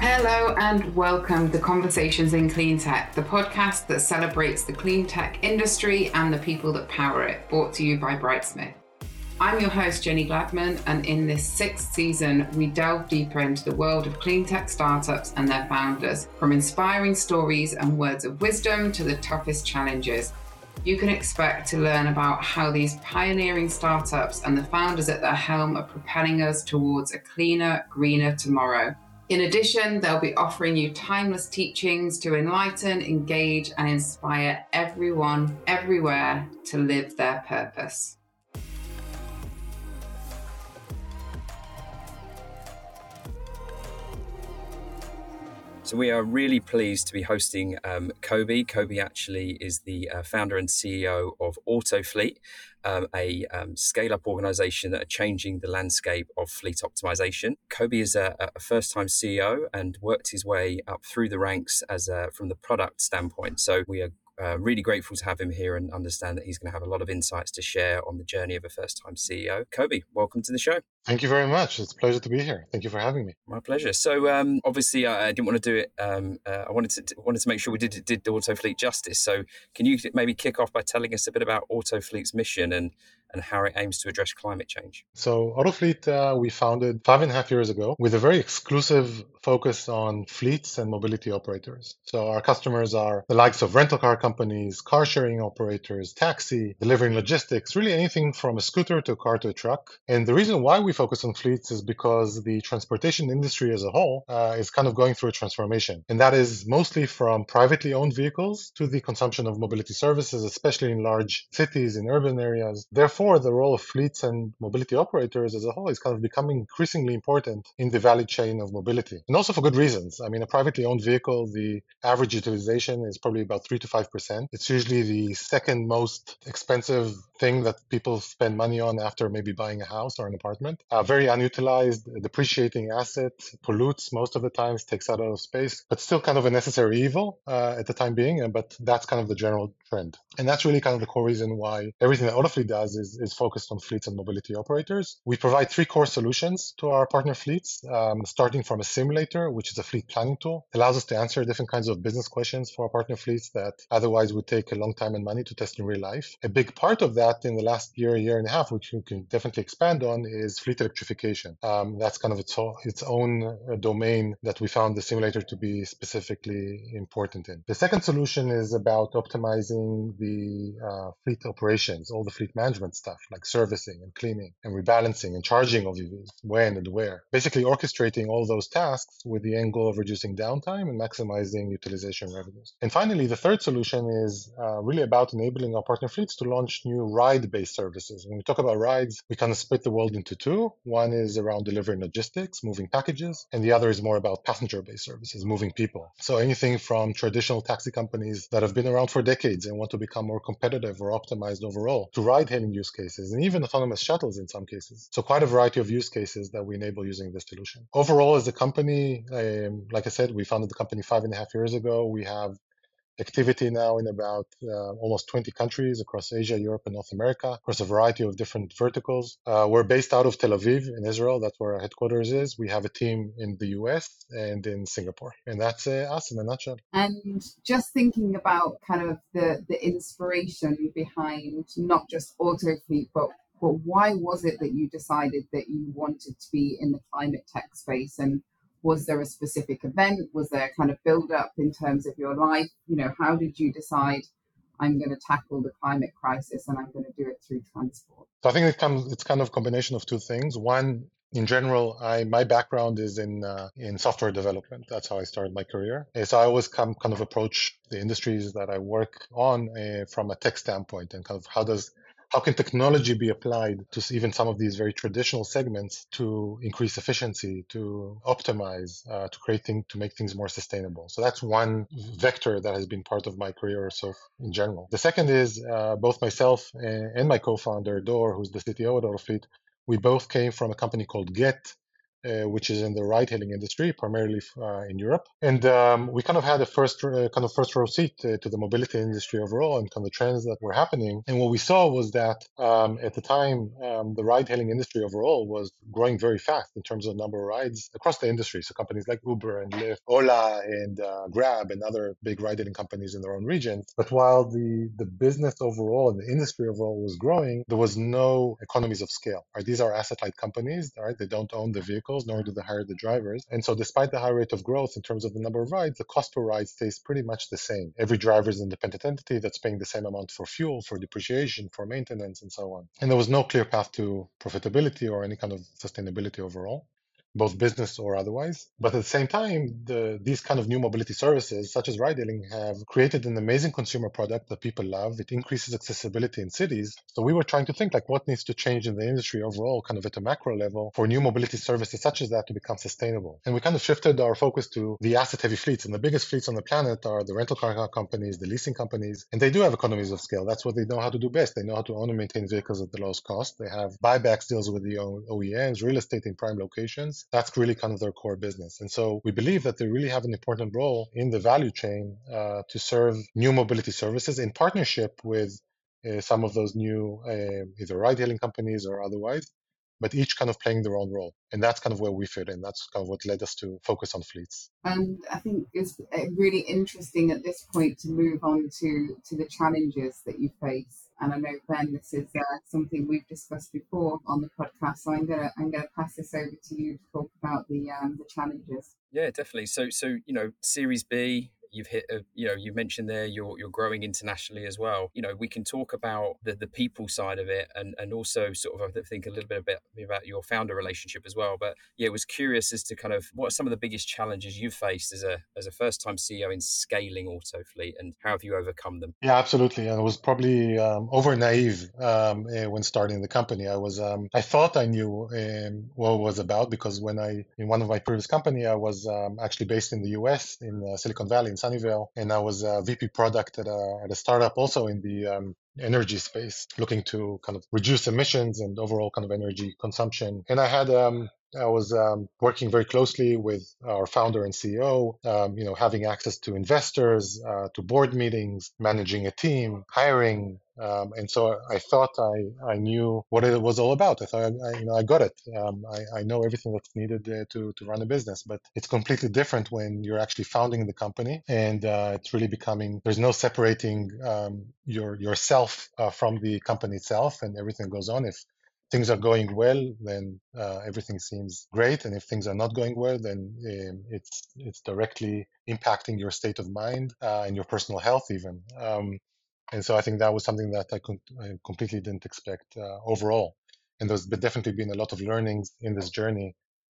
Hello and welcome to Conversations in Clean Tech, the podcast that celebrates the clean tech industry and the people that power it, brought to you by Brightsmith. I'm your host, Jenny Gladman, and in this sixth season, we delve deeper into the world of clean tech startups and their founders, from inspiring stories and words of wisdom to the toughest challenges. You can expect to learn about how these pioneering startups and the founders at their helm are propelling us towards a cleaner, greener tomorrow. In addition, they'll be offering you timeless teachings to enlighten, engage, and inspire everyone, everywhere to live their purpose. So we are really pleased to be hosting um, Kobi. Kobi actually is the uh, founder and CEO of Autofleet, um, a um, scale-up organization that are changing the landscape of fleet optimization. Kobi is a, a first-time CEO and worked his way up through the ranks as a, from the product standpoint. So we are uh, really grateful to have him here and understand that he's going to have a lot of insights to share on the journey of a first time CEO. Kobi, welcome to the show. Thank you very much. It's a pleasure to be here. Thank you for having me. My pleasure. So, um, obviously, I, I, didn't want to do it. Um, uh, I wanted to wanted to make sure we did did Autofleet justice. So, can you maybe kick off by telling us a bit about Autofleet's mission and and how it aims to address climate change? So, Autofleet uh, we founded five and a half years ago with a very exclusive focus on fleets and mobility operators. So, our customers are the likes of rental car companies, car sharing operators, taxi, delivering logistics, really anything from a scooter to a car to a truck. And the reason why we focus on fleets is because the transportation industry as a whole uh, is kind of going through a transformation. And that is mostly from privately owned vehicles to the consumption of mobility services, especially in large cities, in urban areas. Therefore, the role of fleets and mobility operators as a whole is kind of becoming increasingly important in the value chain of mobility. And also for good reasons. I mean, a privately owned vehicle, the average utilization is probably about 3 to 5%. It's usually the second most expensive thing that people spend money on after maybe buying a house or an apartment. A very unutilized, depreciating asset, pollutes most of the times, takes out of space, but still kind of a necessary evil uh, at the time being. And But that's kind of the general trend. And that's really kind of the core reason why everything that Autofleet does is, is focused on fleets and mobility operators. We provide three core solutions to our partner fleets, um, starting from a simulator, which is a fleet planning tool. It allows us to answer different kinds of business questions for our partner fleets that otherwise would take a long time and money to test in real life. A big part of that that in the last year, year and a half, which we can definitely expand on, is fleet electrification. Um, that's kind of its, its own uh, domain that we found the simulator to be specifically important in. The second solution is about optimizing the uh, fleet operations, all the fleet management stuff like servicing and cleaning and rebalancing and charging of EVs, when and where. Basically, orchestrating all those tasks with the end goal of reducing downtime and maximizing utilization revenues. And finally, the third solution is uh, really about enabling our partner fleets to launch new ride-based services. When we talk about rides, we kind of split the world into two. One is around delivering logistics, moving packages, and the other is more about passenger-based services, moving people. So anything from traditional taxi companies that have been around for decades and want to become more competitive or optimized overall to ride-hailing use cases and even autonomous shuttles in some cases. So quite a variety of use cases that we enable using this solution. Overall, as a company, um, like I said, we founded the company five and a half years ago. We have activity now in about uh, almost 20 countries across Asia, Europe, and North America, across a variety of different verticals. Uh, we're based out of Tel Aviv in Israel. That's where our headquarters is. We have a team in the US and in Singapore. And that's uh, us in a nutshell. And just thinking about kind of the, the inspiration behind not just Autofleet, but but why was it that you decided that you wanted to be in the climate tech space and was there a specific event was there kind of build up in terms of your life you know how did you decide i'm going to tackle the climate crisis and i'm going to do it through transport so i think it comes it's kind of combination of two things one in general, I my background is in uh, in software development. That's how I started my career. And so I always come kind of approach the industries that I work on uh, from a tech standpoint and kind of how does how can technology be applied to even some of these very traditional segments to increase efficiency, to optimize, uh, to create things, to make things more sustainable? So that's one vector that has been part of my career so in general. The second is uh, both myself and, my co-founder Dor, who's the CTO at Autofleet, we both came from a company called Gett, uh, which is in the ride-hailing industry, primarily uh, in Europe. And um, we kind of had a first uh, kind of first row seat to, the mobility industry overall and kind of the trends that were happening. And what we saw was that um, at the time, um, the ride-hailing industry overall was growing very fast in terms of number of rides across the industry. So companies like Uber and Lyft, Ola and uh, Grab and other big ride-hailing companies in their own regions. But while the the business overall and the industry overall was growing, there was no economies of scale. Right? These are asset-light companies. Right? They don't own the vehicle vehicles, nor do they hire the drivers. And so, despite the high rate of growth in terms of the number of rides, the cost per ride stays pretty much the same. Every driver is an independent entity that's paying the same amount for fuel, for depreciation, for maintenance, and so on. And there was no clear path to profitability or any kind of sustainability overall both business or otherwise. But at the same time, the, these kind of new mobility services, such as ride-hailing, have created an amazing consumer product that people love. It increases accessibility in cities. So we were trying to think like what needs to change in the industry overall, kind of at a macro level, for new mobility services such as that to become sustainable. And we kind of shifted our focus to the asset-heavy fleets. And the biggest fleets on the planet are the rental car companies, the leasing companies, and they do have economies of scale. That's what they know how to do best. They know how to own and maintain vehicles at the lowest cost. They have buybacks deals with the OEMs, real estate in prime locations that's really kind of their core business. And so we believe that they really have an important role in the value chain uh, to serve new mobility services in partnership with uh, some of those new uh, either ride hailing companies or otherwise, but each kind of playing their own role. And that's kind of where we fit in. That's kind of what led us to focus on fleets. And I think it's uh, really interesting at this point to move on to, to the challenges that you face and I know Ben, this is uh, something we've discussed before on the podcast. So I'm gonna I'm gonna pass this over to you to talk about the um, the challenges. Yeah, definitely. So so you know, Series B, you've hit a, you know you mentioned there you're you're growing internationally as well. You know we can talk about the the people side of it and and also sort of i think a little bit about, your founder relationship as well but yeah was curious as to kind of what are some of the biggest challenges you've faced as a as a first time ceo in scaling autofleet and how have you overcome them? Yeah absolutely i was probably um, over naive um, eh, when starting the company. I was um, i thought i knew um, what it was about because when i in one of my previous company i was um, actually based in the us in uh, silicon valley Sunnyvale, and I was a VP product at a, at a startup also in the um, energy space, looking to kind of reduce emissions and overall kind of energy consumption. And I had um, I was um, working very closely with our founder and CEO, um, you know, having access to investors, uh, to board meetings, managing a team, hiring, um, and so I thought I, I knew what it was all about. I thought I, you know I got it. Um, I, I know everything that's needed uh, to to run a business, but it's completely different when you're actually founding the company and uh, it's really becoming. There's no separating um, your yourself uh, from the company itself, and everything goes on. If things are going well, then uh, everything seems great, and if things are not going well, then um, it's it's directly impacting your state of mind uh, and your personal health even. Um, and so I think that was something that I, could, I completely didn't expect uh, overall. And there's definitely been a lot of learnings in this journey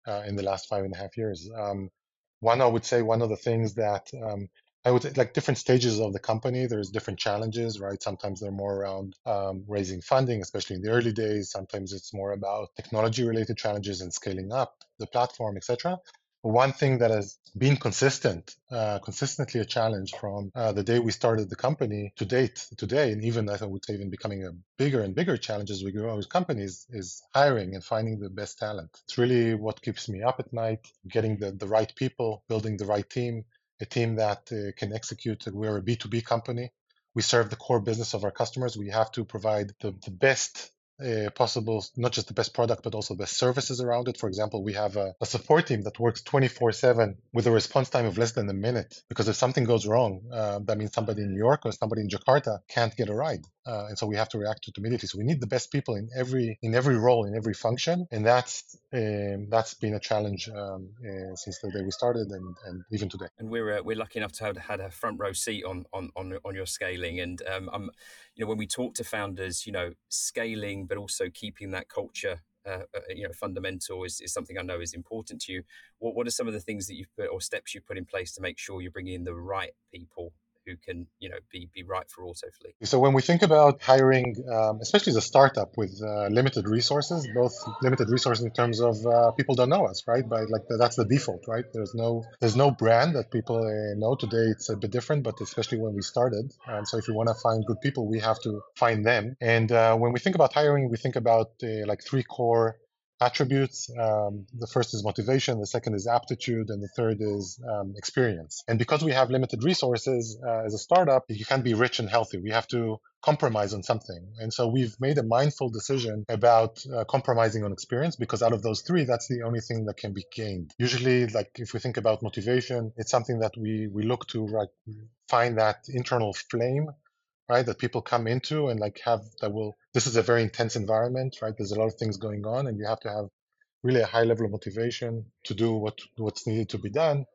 uh, in the last five and a half years. Um, one, I would say, one of the things that um, I would say like different stages of the company. There's different challenges, right? Sometimes they're more around um, raising funding, especially in the early days. Sometimes it's more about technology-related challenges and scaling up the platform, etc. One thing that has been consistent, uh, consistently a challenge from uh, the day we started the company to date today, and even I would say even becoming a bigger and bigger challenge as we grow as companies is hiring and finding the best talent. It's really what keeps me up at night, getting the, the right people, building the right team, a team that uh, can execute. We're a B2B company. We serve the core business of our customers. We have to provide the, the best uh, possible, not just the best product, but also the best services around it. For example, we have a, a support team that works 24 7 with a response time of less than a minute. Because if something goes wrong, uh, that means somebody in New York or somebody in Jakarta can't get a ride. Uh, and so we have to react to it immediately. So we need the best people in every in every role in every function, and that's um, that's been a challenge um, uh, since the day we started, and, and even today. And we're uh, we're lucky enough to have had a front row seat on on on, on your scaling, and um, I'm you know when we talk to founders, you know scaling, but also keeping that culture uh, uh, you know fundamental is, is something I know is important to you. What what are some of the things that you've put or steps you've put in place to make sure you're bringing in the right people who can you know be be right for Autofleet. So when we think about hiring, um, especially as a startup with uh, limited resources, both limited resources in terms of uh, people don't know us, right? But like that's the default, right? There's no there's no brand that people uh, know today. It's a bit different, but especially when we started. Um, so if we want to find good people, we have to find them. And uh, when we think about hiring, we think about uh, like three core attributes. Um, the first is motivation, the second is aptitude, and the third is um, experience. And because we have limited resources uh, as a startup, you can't be rich and healthy. We have to compromise on something. And so we've made a mindful decision about uh, compromising on experience because out of those three, that's the only thing that can be gained. Usually, like if we think about motivation, it's something that we we look to like find that internal flame right that people come into and like have that will this is a very intense environment right? There's a lot of things going on and you have to have really a high level of motivation to do what what's needed to be done.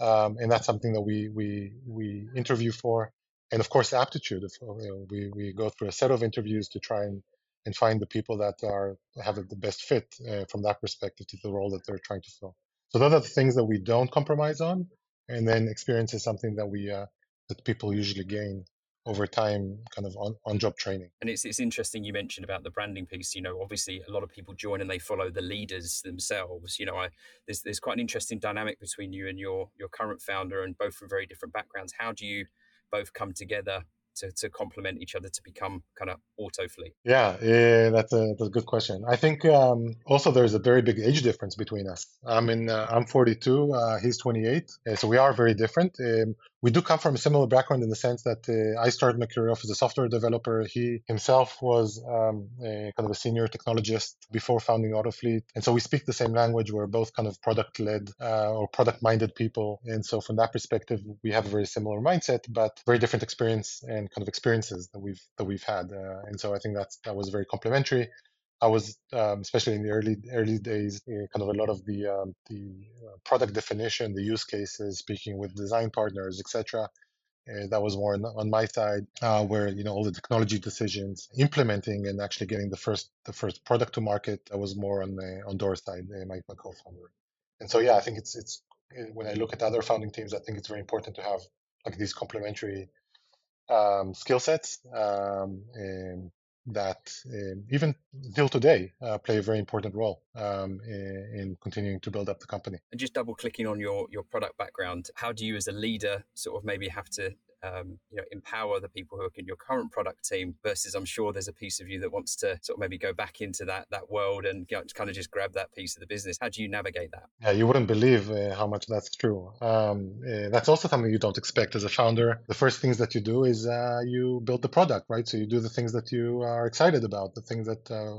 Um, and that's something that we we we interview for. And of course aptitude. You know, we we go through a set of interviews to try and and find the people that are have the best fit uh, from that perspective to the role that they're trying to fill. So those are the things that we don't compromise on. And then experience is something that we uh, that people usually gain over time kind of on, on job training and it's, it's interesting you mentioned about the branding piece you know obviously a lot of people join and they follow the leaders themselves you know I, there's, there's quite an interesting dynamic between you and your your current founder and both from very different backgrounds how do you both come together to, to complement each other to become kind of autofleet? Yeah, yeah that's, a, that's a good question. I think um, also there's a very big age difference between us. I mean, uh, I'm 42, uh, he's 28, uh, so we are very different. Um, we do come from a similar background in the sense that uh, I started my career off as a software developer. He himself was um, a, kind of a senior technologist before founding Autofleet, and so we speak the same language. We're both kind of product led uh, or product minded people, and so from that perspective, we have a very similar mindset, but very different experience and kind of experiences that we've that we've had. Uh, and so I think that's that was very complementary. I was, um, especially in the early early days, kind of a lot of the um, the uh, product definition, the use cases, speaking with design partners, etc. That was more on, my side, uh, where you know all the technology decisions, implementing and actually getting the first the first product to market. That was more on the on Dor's side, my, my co-founder. And so yeah, I think it's it's uh, when I look at other founding teams, I think it's very important to have like these complementary um, skill sets. Um, that um, even till today uh, play a very important role um, in, in, continuing to build up the company. And just double clicking on your your product background, how do you as a leader sort of maybe have to um, you know empower the people who are in your current product team versus I'm sure there's a piece of you that wants to sort of maybe go back into that that world and you know, kind of just grab that piece of the business. How do you navigate that? Yeah, you wouldn't believe uh, how much that's true. Um, uh, that's also something you don't expect as a founder. The first things that you do is uh, you build the product, right? So you do the things that you are excited about, the things that, uh,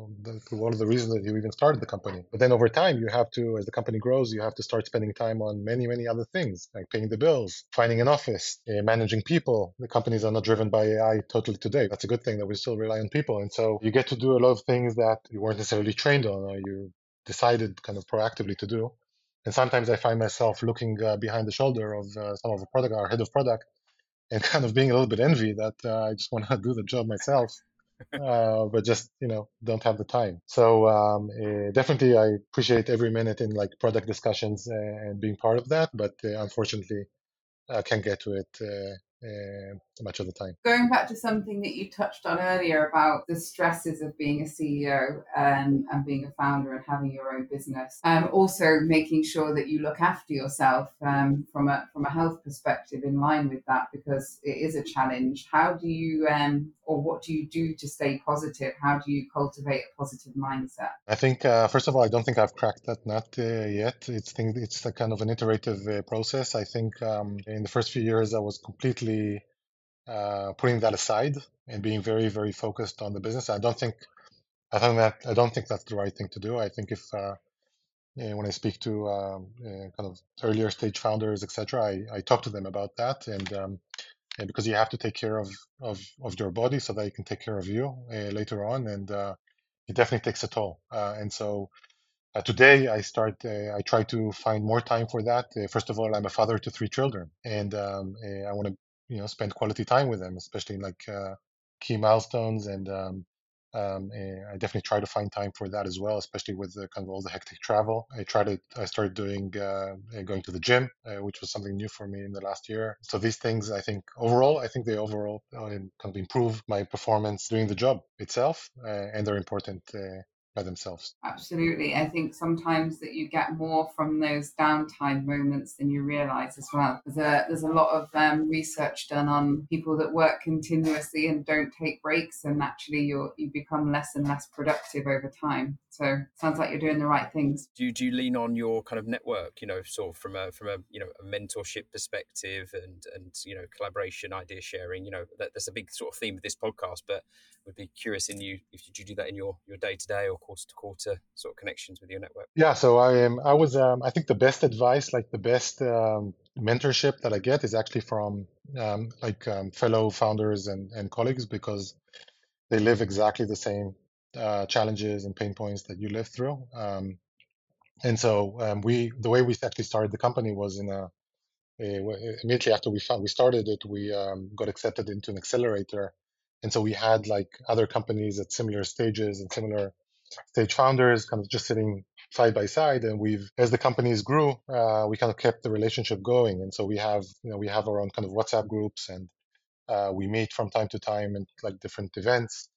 one of the reasons that you even started the company. But then over time, you have to, as the company grows, you have to start spending time on many, many other things like paying the bills, finding an office, uh, managing people. The companies are not driven by AI totally today. That's a good thing that we still rely on people. And so you get to do a lot of things that you weren't necessarily trained on or you decided kind of proactively to do. And sometimes I find myself looking uh, behind the shoulder of uh, some of the product, our head of product, and kind of being a little bit envy that uh, I just want to do the job myself. Uh, but just you know don't have the time so um, uh, definitely i appreciate every minute in like product discussions and being part of that but uh, unfortunately i can't get to it uh, much of the time. Going back to something that you touched on earlier about the stresses of being a CEO um, and being a founder and having your own business, um, also making sure that you look after yourself um, from a from a health perspective in line with that because it is a challenge. How do you um, or what do you do to stay positive? How do you cultivate a positive mindset? I think uh, first of all, I don't think I've cracked that nut uh, yet. It's think it's a kind of an iterative uh, process. I think um, in the first few years, I was completely uh, putting that aside and being very very focused on the business. I don't think I think that I don't think that's the right thing to do. I think if uh, when I speak to um, uh, kind of earlier stage founders, etc., I, I talk to them about that, and, um, and because you have to take care of, of, of your body so that you can take care of you uh, later on, and uh, it definitely takes a toll. Uh, and so uh, today, I start. Uh, I try to find more time for that. First of all, I'm a father to three children, and um, I want to you know spend quality time with them, especially in like uh, key milestones. And um, um, and I definitely try to find time for that as well, especially with the, kind of all the hectic travel. I try to I started doing uh, uh, going to the gym, uh, which was something new for me in the last year. So these things, I think overall, I think they overall uh, kind of improve my performance doing the job itself, and they're important by themselves. Absolutely. I think sometimes that you get more from those downtime moments than you realize as well. There's a, there's a lot of um, research done on people that work continuously and don't take breaks, and actually you you become less and less productive over time. So sounds like you're doing the right things. Do you, do you lean on your kind of network, you know, sort of from a from a you know a mentorship perspective and and you know collaboration, idea sharing? You know, that, that's a big sort of theme of this podcast. But would be curious in you if you do that in your your day to day or quarter to quarter sort of connections with your network. Yeah, so I am. I was. Um, I think the best advice, like the best um, mentorship that I get, is actually from um, like um, fellow founders and and colleagues because they live exactly the same uh, challenges and pain points that you live through. Um, and so um, we, the way we actually started the company was in a, a immediately after we found, we started it, we got accepted into an accelerator and so we had like other companies at similar stages and similar stage founders kind of just sitting side by side and we've as the companies grew uh, we kind of kept the relationship going. And so we have you know we have our own kind of whatsapp groups and uh, we meet from time to time and like different events.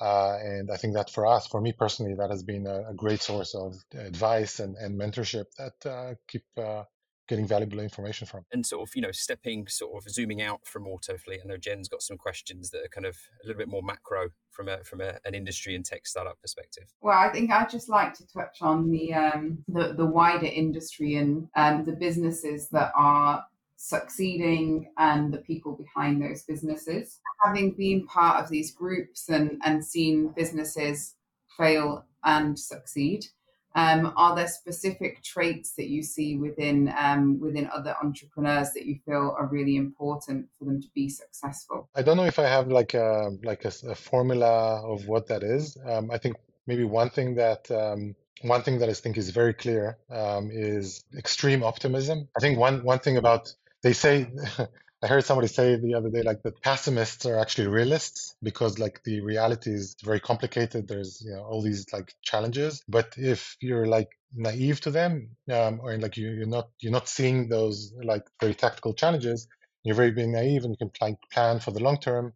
Uh, and i think that for us for me personally that has been a, a great source of advice and, and mentorship that uh, keep uh, getting valuable information from. And sort of, you know, stepping, sort of zooming out from Autofleet. I know Jen's got some questions that are kind of a little bit more macro from a from a, an industry and tech startup perspective. Well, I think I'd just like to touch on the um, the, the wider industry and um, the businesses that are succeeding and the people behind those businesses. Having been part of these groups and, and seen businesses fail and succeed, um, are there specific traits that you see within um, within other entrepreneurs that you feel are really important for them to be successful? I don't know if I have like a like a, a formula of what that is. Um, I think maybe one thing that um, one thing that I think is very clear um, is extreme optimism. I think one one thing about they say I heard somebody say the other day, like that pessimists are actually realists because like the reality is very complicated. There's you know all these like challenges, but if you're like naive to them, um, or like you, you're not you're not seeing those like very tactical challenges, you're very being naive and you can plan plan for the long term,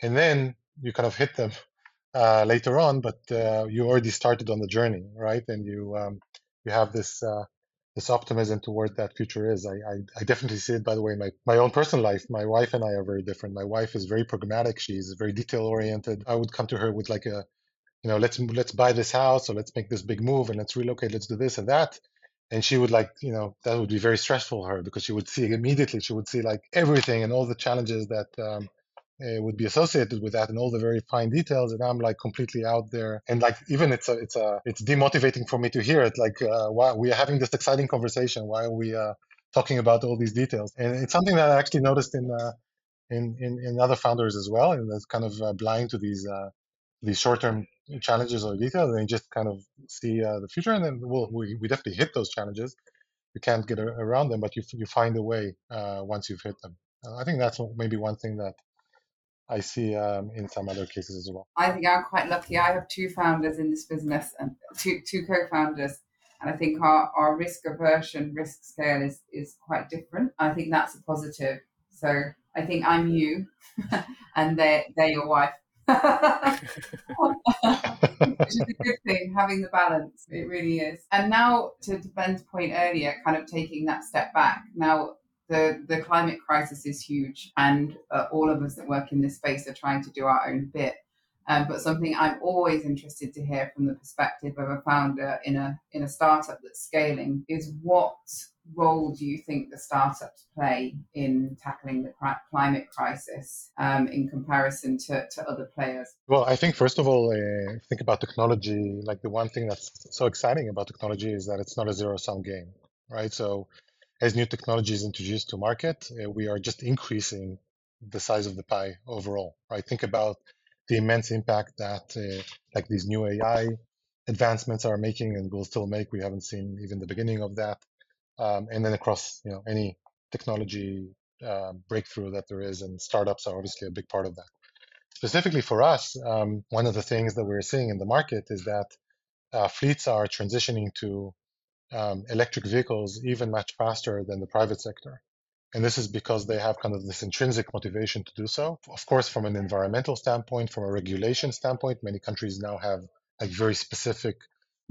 and then you kind of hit them uh, later on, but uh, you already started on the journey, right? And you um, you have this uh, this optimism toward that future is. I, I, I, definitely see it, by the way, my, my own personal life. My wife and I are very different. My wife is very pragmatic. She's very detail oriented. I would come to her with like a, you know, let's let's buy this house or let's make this big move and let's relocate, let's do this and that. And she would like, you know, that would be very stressful for her because she would see immediately, she would see like everything and all the challenges that um, uh, would be associated with that and all the very fine details and i'm like completely out there. And like even it's a it's a it's demotivating for me to hear it like uh, why we are having this exciting conversation why are we uh, talking about all these details? And it's something that i actually noticed in uh, in, in, in other founders as well and that's kind of uh, blind to these uh, these short-term challenges or details. And just kind of see the future and then we'll, we, we definitely hit those challenges. You can't get around them but you, you find a way once you've hit them. I think that's maybe one thing that I see um, in some other cases as well. I think I'm quite lucky. I have two founders in this business and two two co-founders, and I think our, our risk aversion, risk scale is is quite different. I think that's a positive. So I think I'm you, and they they're your wife. Which is a good thing, having the balance. It really is. And now, to Ben's point earlier, kind of taking that step back. Now, the, the climate crisis is huge, and uh, all of us that work in this space are trying to do our own bit. Um, but something I'm always interested to hear from the perspective of a founder in a in a startup that's scaling is what role do you think the startups play in tackling the climate crisis um, in comparison to, to other players? Well, I think first of all, uh, think about technology. Like the one thing that's so exciting about technology is that it's not a zero sum game, right? So as new technologies introduced to market, uh, we are just increasing the size of the pie overall, right? Think about the immense impact that uh, like these new AI advancements are making and will still make. We haven't seen even the beginning of that. Um, and then across, you know, any technology uh, breakthrough that there is, and startups are obviously a big part of that. Specifically for us, um, one of the things that we're seeing in the market is that uh, fleets are transitioning to um, electric vehicles even much faster than the private sector. And this is because they have kind of this intrinsic motivation to do so. Of course, from an environmental standpoint, from a regulation standpoint, many countries now have like very specific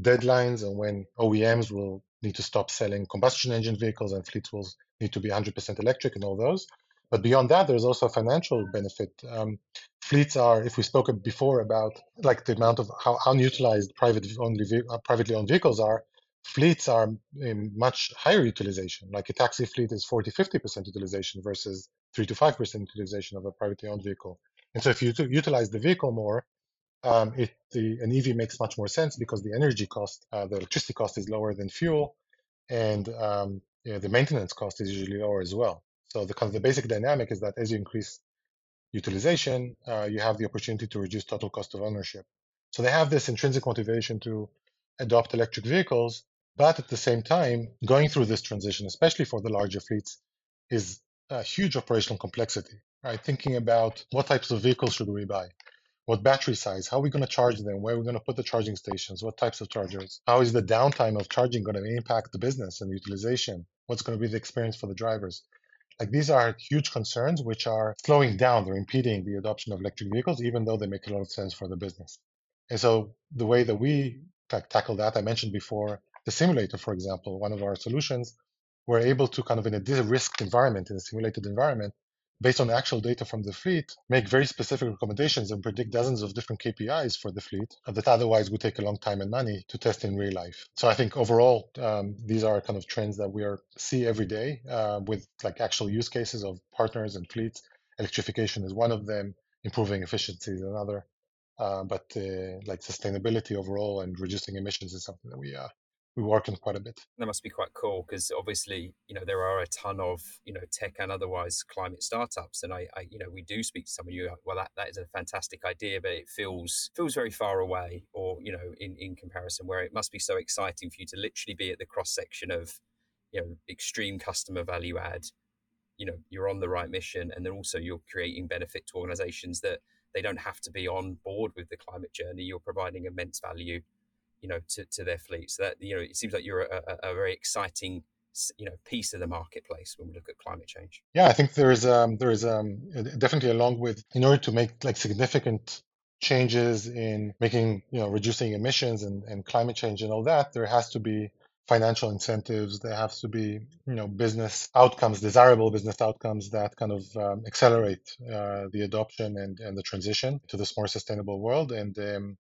deadlines and when OEMs will need to stop selling combustion engine vehicles and fleets will need to be 100% electric and all those. But beyond that, there's also a financial benefit. Um, fleets are, if we spoke before about like the amount of how unutilized private only uh, privately owned vehicles are, fleets are in much higher utilization. Like a taxi fleet is 40, 50% utilization versus 3 to 5% utilization of a privately owned vehicle. And so if you utilize the vehicle more, um, it, the, an EV makes much more sense because the energy cost, uh, the electricity cost is lower than fuel, and um, you know, the maintenance cost is usually lower as well. So the the basic dynamic is that as you increase utilization, uh, you have the opportunity to reduce total cost of ownership. So they have this intrinsic motivation to adopt electric vehicles, but at the same time, going through this transition, especially for the larger fleets, is a huge operational complexity. Right? Thinking about what types of vehicles should we buy, what battery size, how are we going to charge them, where are we going to put the charging stations, what types of chargers, how is the downtime of charging going to impact the business and utilization, what's going to be the experience for the drivers. Like these are huge concerns which are slowing down, they're impeding the adoption of electric vehicles, even though they make a lot of sense for the business. And so the way that we tackle that, I mentioned before, the simulator, for example, one of our solutions, we're able to kind of in a de-risked environment, in a simulated environment, based on actual data from the fleet, make very specific recommendations and predict dozens of different KPIs for the fleet that otherwise would take a long time and money to test in real life. So I think overall, um, these are kind of trends that we are see every day uh, with like actual use cases of partners and fleets. Electrification is one of them. Improving efficiency is another. Uh, but uh, like sustainability overall and reducing emissions is something that we uh, we work on quite a bit. That must be quite cool because obviously, you know, there are a ton of, you know, tech and otherwise climate startups. And I, I, you know, we do speak to some of you, well, that, that is a fantastic idea, but it feels feels very far away or, you know, in, in comparison where it must be so exciting for you to literally be at the cross section of, you know, extreme customer value add, you know, you're on the right mission and then also you're creating benefit to organizations that they don't have to be on board with the climate journey. You're providing immense value you know, to, to their fleets. So that, you know, it seems like you're a, a, very exciting you know piece of the marketplace when we look at climate change yeah i think there is um there is um definitely along with in order to make like significant changes in making you know reducing emissions and, and climate change and all that there has to be financial incentives there has to be you know business outcomes desirable business outcomes that kind of um, accelerate uh, the adoption and, and the transition to this more sustainable world and um,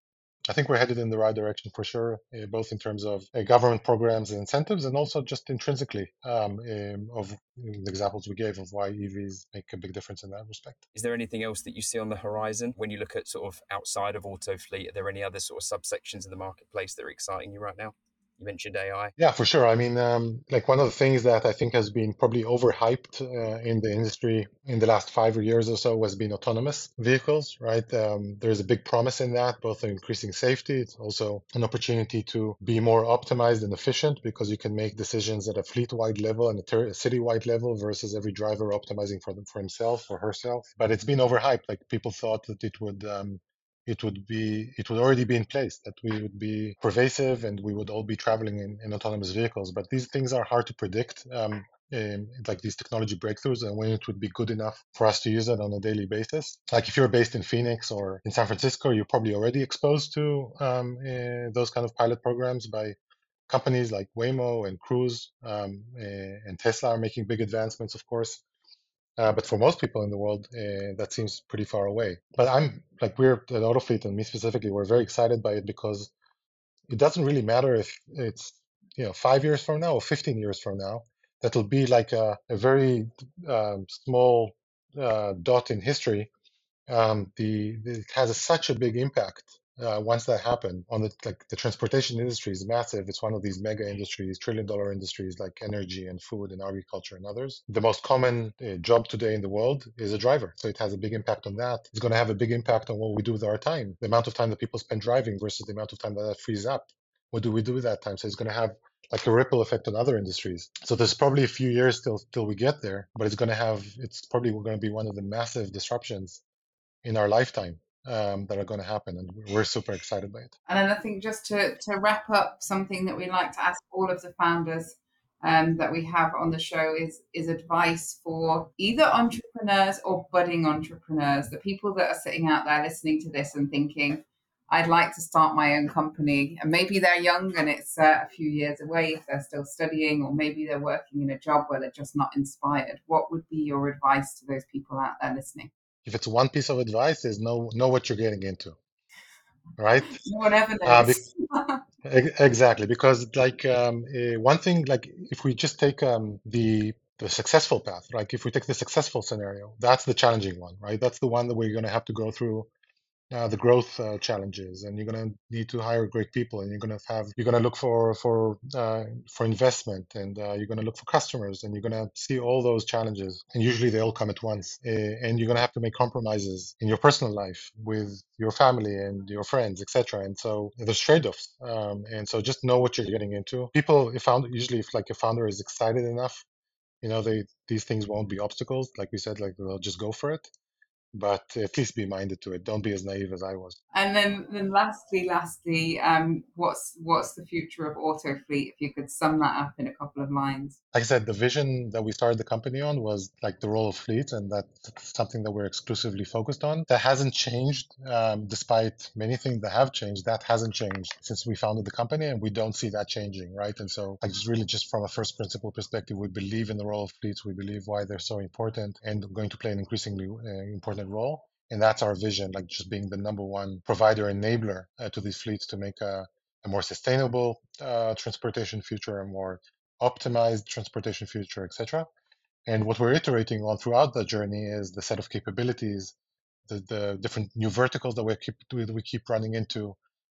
I think we're headed in the right direction for sure, uh, both in terms of uh, government programs and incentives, and also just intrinsically um, um, of the examples we gave of why EVs make a big difference in that respect. Is there anything else that you see on the horizon when you look at sort of outside of Autofleet? Are there any other sort of subsections in the marketplace that are exciting you right now? You mentioned AI. Yeah, for sure. I mean, um, like one of the things that I think has been probably overhyped uh, in the industry in the last five years or so has been autonomous vehicles, right? Um, there's a big promise in that, both increasing safety. It's also an opportunity to be more optimized and efficient because you can make decisions at a fleet-wide level and a, ter- a city-wide level versus every driver optimizing for them for himself or herself. But it's been overhyped. Like people thought that it would um, it would be it would already be in place that we would be pervasive and we would all be traveling in, in autonomous vehicles. But these things are hard to predict um, in, like these technology breakthroughs and when it would be good enough for us to use it on a daily basis. Like if you're based in phoenix or in san francisco you're probably already exposed to um, uh, those kind of pilot programs by companies like waymo and cruise um, uh, and tesla are making big advancements of course uh, but for most people in the world, uh, that seems pretty far away. But I'm like we're at Autofleet and me specifically, we're very excited by it because it doesn't really matter if it's you know five years from now or 15 years from now. That'll be like a, a very um, small uh, dot in history. Um, the, the, it has a, such a big impact uh, once that happened on the like the transportation industry is massive. It's one of these mega industries trillion dollar industries like energy and food and agriculture and others. The most common uh, job today in the world is a driver. So it has a big impact on that. It's going to have a big impact on what we do with our time the amount of time that people spend driving versus the amount of time that that frees up. What do we do with that time? So it's going to have like a ripple effect on other industries. So there's probably a few years till till we get there, but it's going to have it's probably going to be one of the massive disruptions in our lifetime um, that are going to happen, and we're super excited by it. And then I think just to to wrap up, something that we like to ask all of the founders um, that we have on the show is is advice for either entrepreneurs or budding entrepreneurs, the people that are sitting out there listening to this and thinking, I'd like to start my own company. And maybe they're young and it's uh, a few years away if they're still studying, or maybe they're working in a job where they're just not inspired. What would be your advice to those people out there listening? If it's one piece of advice, is know know what you're getting into, right? One uh. Be- exactly, because like um, uh, one thing, like if we just take um, the the successful path, like if we take the successful scenario, that's the challenging one, right? That's the one that we're going to have to go through uh, the growth uh, challenges, and you're going to need to hire great people, and you're going to have you're going to look for for uh, for investment, and uh, you're going to look for customers, and you're going to see all those challenges, and usually they all come at once, eh, and you're going to have to make compromises in your personal life with your family and your friends, etc. And so there's trade-offs, um, and so just know what you're getting into. People, if found usually if like a founder is excited enough, you know they these things won't be obstacles. Like we said, like they'll just go for it but at least be minded to it. Don't be as naive as I was. And then, then lastly, lastly, um, what's what's the future of Autofleet? If you could sum that up in a couple of lines. Like I said, the vision that we started the company on was like the role of fleet, and that's something that we're exclusively focused on. That hasn't changed, um, despite many things that have changed. That hasn't changed since we founded the company, and we don't see that changing, right? And so, like, just really, just from a first principle perspective, we believe in the role of fleets. We believe why they're so important and going to play an increasingly uh, important role. And that's our vision, like just being the number one provider enabler uh, to these fleets to make a, a more sustainable uh, transportation future, a more optimized transportation future, etc. And what we're iterating on throughout the journey is the set of capabilities, the, the different new verticals that we keep we keep running into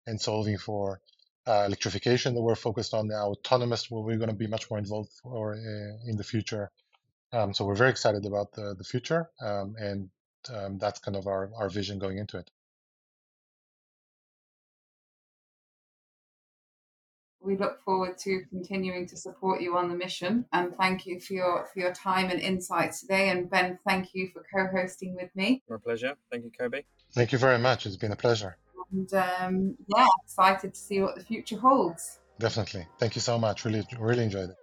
and solving for. Uh, electrification that we're focused on now, autonomous, where we're going to be much more involved or uh, in the future. Um, so we're very excited about the, the future um, and um, that's kind of our, our vision going into it. We look forward to continuing to support you on the mission, and thank you for your for your time and insights today. And Ben, thank you for co-hosting with me. My pleasure. Thank you, Kobi. Thank you very much. It's been a pleasure. And um, yeah, excited to see what the future holds. Definitely. Thank you so much. Really, really enjoyed it.